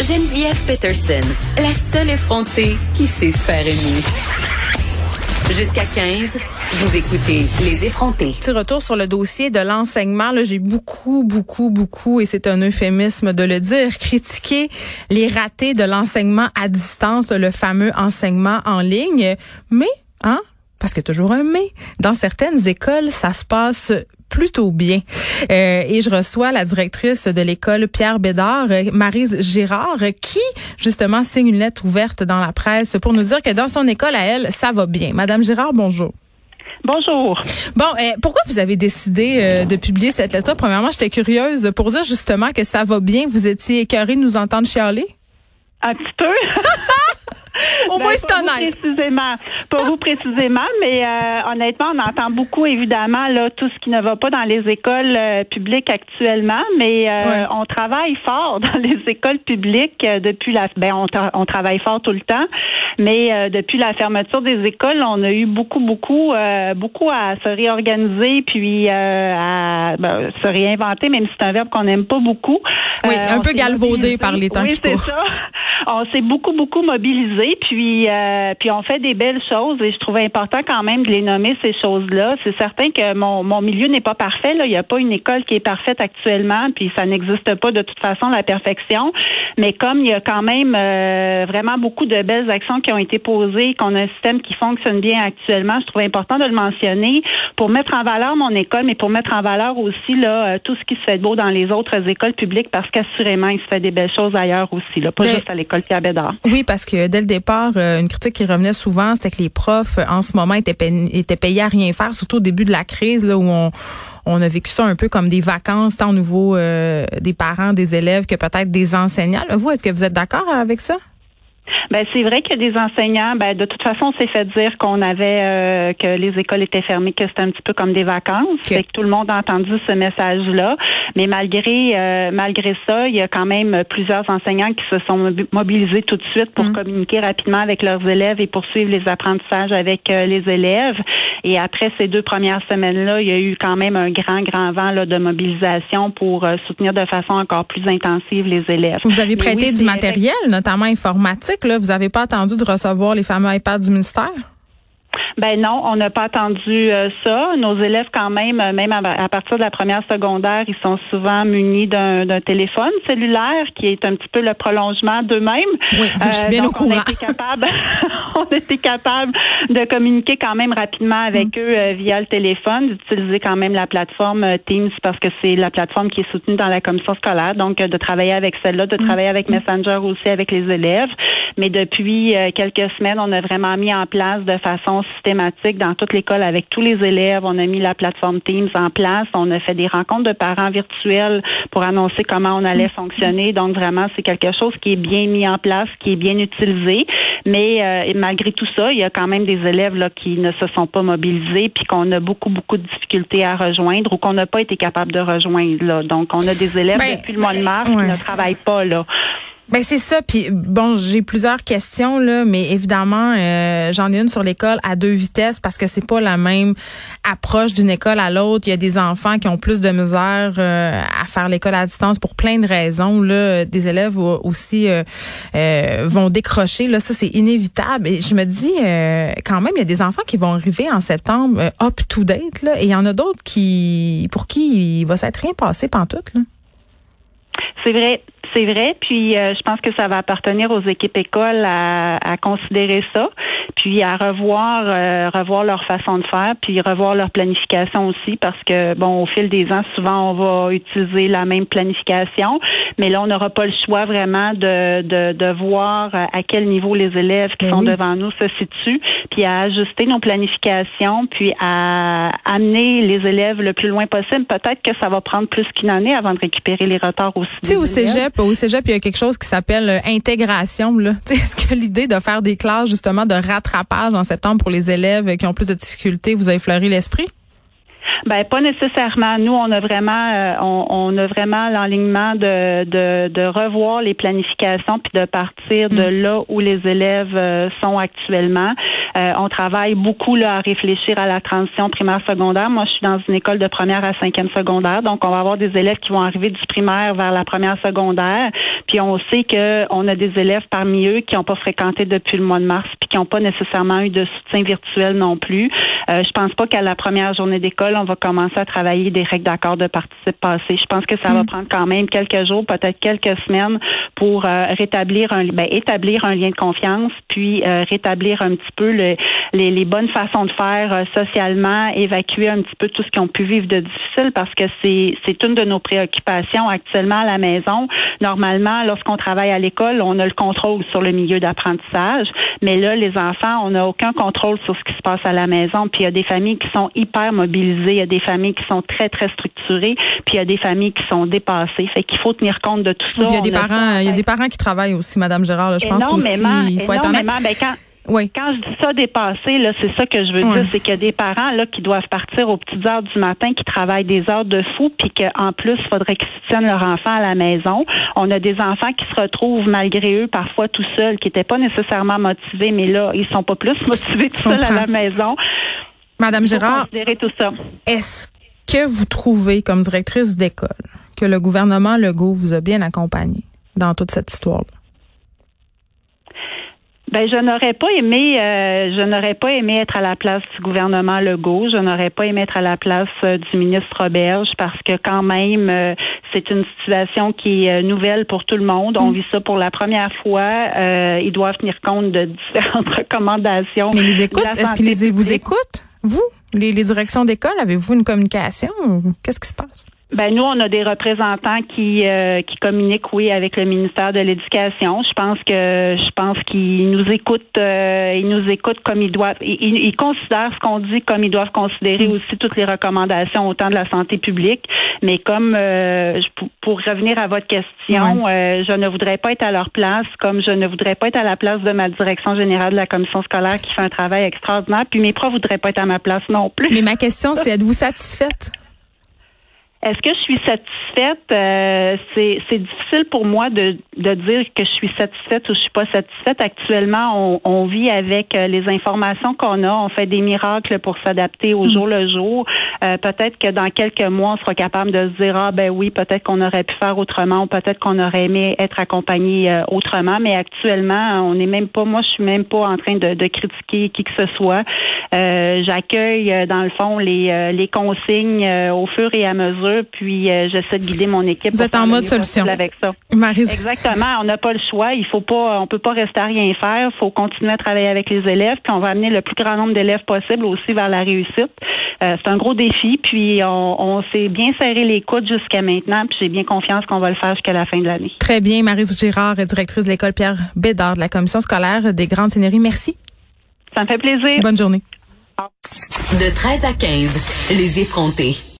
Geneviève Peterson, la seule effrontée qui sait se faire aimer. Jusqu'à 15, vous écoutez Les effrontés. Petit retour sur le dossier de l'enseignement. J'ai beaucoup, beaucoup, beaucoup, et c'est un euphémisme de le dire, critiqué les ratés de l'enseignement à distance, le fameux enseignement en ligne. Mais, hein, parce a toujours un mais. Dans certaines écoles, ça se passe plutôt bien. Euh, et je reçois la directrice de l'école Pierre Bédard, Marise Girard, qui justement signe une lettre ouverte dans la presse pour nous dire que dans son école à elle, ça va bien. Madame Girard, bonjour. Bonjour. Bon, euh, pourquoi vous avez décidé euh, de publier cette lettre? Premièrement, j'étais curieuse pour dire justement que ça va bien. Vous étiez écœurée de nous entendre chialer? Un petit peu. Au Ben, moins, c'est pas vous honnête. précisément, pas vous précisément, mais euh, honnêtement, on entend beaucoup évidemment là tout ce qui ne va pas dans les écoles euh, publiques actuellement, mais euh, Ouais. on travaille fort dans les écoles publiques euh, depuis la. Ben on, tra- on travaille fort tout le temps, mais euh, depuis la fermeture des écoles, on a eu beaucoup, beaucoup, euh, beaucoup à se réorganiser puis euh, à ben, se réinventer, même si c'est un verbe qu'on n'aime pas beaucoup. Oui, un peu galvaudé par les temps Oui, qui c'est courent. ça. On s'est beaucoup, beaucoup mobilisé, puis euh, puis on fait des belles choses et je trouvais important quand même de les nommer ces choses-là. C'est certain que mon, mon milieu n'est pas parfait. Là. Il n'y a pas une école qui est parfaite actuellement, puis ça n'existe pas de toute façon la perfection. Mais comme il y a quand même euh, vraiment beaucoup de belles actions qui ont été posées, qu'on a un système qui fonctionne bien actuellement, je trouvais important de le mentionner pour mettre en valeur mon école, mais pour mettre en valeur aussi là euh, tout ce qui se fait de beau dans les autres écoles publiques, parce qu'assurément il se fait des belles choses ailleurs aussi, là, pas Mais- juste à l'école Oui, parce que dès le départ, euh, une critique qui revenait souvent, c'était que les profs, euh, en ce moment, étaient, payés- à rien faire, surtout au début de la crise, là, où on, on a vécu ça un peu comme des vacances, tant au niveau euh, des parents, des élèves, que peut-être des enseignants. Vous, est-ce que vous êtes d'accord avec ça? Ben c'est vrai qu'il y a des enseignants. Ben de toute façon, on s'est fait dire qu'on avait euh, que les écoles étaient fermées, que c'était un petit peu comme des vacances. Fait que tout le monde a entendu ce message-là. Mais malgré euh, malgré ça, il y a quand même plusieurs enseignants qui se sont mobi- mobilisés tout de suite pour Mm. communiquer rapidement avec leurs élèves et poursuivre les apprentissages avec euh, les élèves. Et après ces deux premières semaines-là, il y a eu quand même un grand grand vent là, de mobilisation pour euh, soutenir de façon encore plus intensive les élèves. Vous avez prêté oui, du matériel, notamment informatique. Là. Vous n'avez pas attendu de recevoir les fameux iPads du ministère? Ben non, on n'a pas attendu euh, ça. Nos élèves, quand même, euh, même à, à partir de la première secondaire, ils sont souvent munis d'un téléphone cellulaire qui est un petit peu le prolongement d'eux-mêmes. Oui, je suis bien Euh, donc, au On a été capable, on a été capable de communiquer quand même rapidement avec Mm. eux euh, via le téléphone, d'utiliser quand même la plateforme Teams parce que c'est la plateforme qui est soutenue dans la commission scolaire. Donc, de travailler avec celle-là, de Mm. travailler avec Messenger aussi avec les élèves. Mais depuis quelques semaines, on a vraiment mis en place de façon systématique dans toute l'école avec tous les élèves. On a mis la plateforme Teams en place. On a fait des rencontres de parents virtuels pour annoncer comment on allait fonctionner. Donc vraiment, c'est quelque chose qui est bien mis en place, qui est bien utilisé. Mais euh, malgré tout ça, il y a quand même des élèves là qui ne se sont pas mobilisés, puis qu'on a beaucoup beaucoup de difficultés à rejoindre ou qu'on n'a pas été capable de rejoindre. Là. Donc on a des élèves Ben, depuis le mois de mars ouais. qui ne travaillent pas là. Ben c'est ça. Puis bon, j'ai plusieurs questions là, mais évidemment, euh, j'en ai une sur l'école à deux vitesses parce que c'est pas la même approche d'une école à l'autre. Il y a des enfants qui ont plus de misère euh, à faire l'école à distance pour plein de raisons. Là, des élèves au- aussi euh, euh, vont décrocher. Là, ça c'est inévitable. Et je me dis euh, quand même, il y a des enfants qui vont arriver en septembre euh, up to date là, et il y en a d'autres qui pour qui il va s'être rien passé pantoute là. C'est vrai. C'est vrai, puis euh, je pense que ça va appartenir aux équipes écoles à, à considérer ça, puis à revoir euh, revoir leur façon de faire, puis revoir leur planification aussi, parce que bon, au fil des ans, souvent on va utiliser la même planification, mais là on n'aura pas le choix vraiment de, de, de voir à quel niveau les élèves qui Ben sont oui. devant nous se situent, puis à ajuster nos planifications, puis à amener les élèves le plus loin possible. Peut-être que ça va prendre plus qu'une année avant de récupérer les retards aussi. Tu sais, au cégep, au cégep, il y a quelque chose qui s'appelle euh, intégration. Là. Tu sais, Est-ce que l'idée de faire des classes justement de rattrapage en septembre pour les élèves qui ont plus de difficultés, vous a effleuré l'esprit? Ben pas nécessairement. Nous, on a vraiment, euh, on, a vraiment l'enlignement de, de, de, revoir les planifications puis de partir de mm. là où les élèves euh, sont actuellement. Euh, on travaille beaucoup là à réfléchir à la transition primaire secondaire. Moi, je suis dans une école de première à cinquième secondaire, donc on va avoir des élèves qui vont arriver du primaire vers la première secondaire. Puis on sait que on a des élèves parmi eux qui n'ont pas fréquenté depuis le mois de mars puis qui n'ont pas nécessairement eu de soutien virtuel non plus. Euh, je pense pas qu'à la première journée d'école, on va commencer à travailler des règles d'accord de participe passé. Je pense que ça va mm. prendre quand même quelques jours, peut-être quelques semaines pour euh, rétablir un ben, établir un lien de confiance, puis euh, rétablir un petit peu le, les, les, bonnes façons de faire euh, socialement, évacuer un petit peu tout ce qu'ils ont pu vivre de difficile parce que c'est c'est une de nos préoccupations actuellement à la maison. Normalement, lorsqu'on travaille à l'école, on a le contrôle sur le milieu d'apprentissage, mais là, les enfants, on n'a aucun contrôle sur ce qui se passe à la maison. Puis il y a des familles qui sont hyper mobilisées, il y a des familles qui sont très très structurées, puis il y a des familles qui sont dépassées. Fait qu'il faut tenir compte de tout ça. Il y a des parents, il y a des parents qui travaillent aussi, Madame Gérard. je pense qu'aussi il faut être honnête. Ben, quand, oui. Quand je dis ça dépassé, là, c'est ça que je veux dire, c'est qu'il y a des parents là qui doivent partir aux petites heures du matin, qui travaillent des heures de fou, puis qu'en plus, il faudrait qu'ils soutiennent leur enfant à la maison. On a des enfants qui se retrouvent malgré eux parfois tout seuls, qui n'étaient pas nécessairement motivés, mais là, ils sont pas plus motivés tout seuls à la maison. Madame Gérard, est-ce que vous trouvez, comme directrice d'école, que le gouvernement Legault vous a bien accompagné dans toute cette histoire-là? Ben, je n'aurais pas aimé, euh, je n'aurais pas aimé être à la place du gouvernement Legault. Je n'aurais pas aimé être à la place euh, du ministre Roberge parce que quand même, euh, c'est une situation qui est nouvelle pour tout le monde. On mm. vit ça pour la première fois. ils doivent tenir compte de différentes recommandations. Mais ils écoutent. Est-ce qu'ils vous écoutent, vous, les, les directions d'école Avez-vous une communication? Qu'est-ce qui se passe? Ben nous, on a des représentants qui euh, qui communiquent, oui, avec le ministère de l'Éducation. Je pense que je pense qu'ils nous écoutent, euh, ils nous écoutent comme ils doivent. Ils, considèrent ce qu'on dit comme ils doivent considérer aussi toutes les recommandations autant de la santé publique. Mais comme euh, pour revenir à votre question, je ne voudrais pas être à leur place, comme je ne voudrais pas être à la place de ma direction générale de la commission scolaire qui fait un travail extraordinaire. Puis mes profs voudraient pas être à ma place non plus. Mais ma question, c'est êtes-vous satisfaite? Est-ce que je suis satisfaite? Euh, c'est difficile pour moi de, de dire que je suis satisfaite ou je suis pas satisfaite. Actuellement, on, on vit avec euh, les informations qu'on a. On fait des miracles pour s'adapter au mm. jour le jour. Euh, peut-être que dans quelques mois, on sera capable de se dire ah ben oui, peut-être qu'on aurait pu faire autrement ou peut-être qu'on aurait aimé être accompagné autrement. Mais actuellement, on n'est même pas. Moi, je suis même pas en train de, de critiquer qui que ce soit. J'accueille dans le fond les, les consignes au fur et à mesure puis euh, j'essaie de guider mon équipe. Vous êtes en mode solution avec ça. Exactement. On n'a pas le choix. Il faut pas, on peut pas rester à rien faire. Il faut continuer à travailler avec les élèves, puis on va amener le plus grand nombre d'élèves possible aussi vers la réussite. Euh, c'est un gros défi, puis on, s'est bien serré les coudes jusqu'à maintenant, puis j'ai bien confiance qu'on va le faire jusqu'à la fin de l'année. Très bien, Marise Girard, directrice de l'école Pierre Bédard de la commission scolaire des Grandes Seigneuries. Merci. Ça me fait plaisir. Bonne journée. De 13 à 15, les effrontés.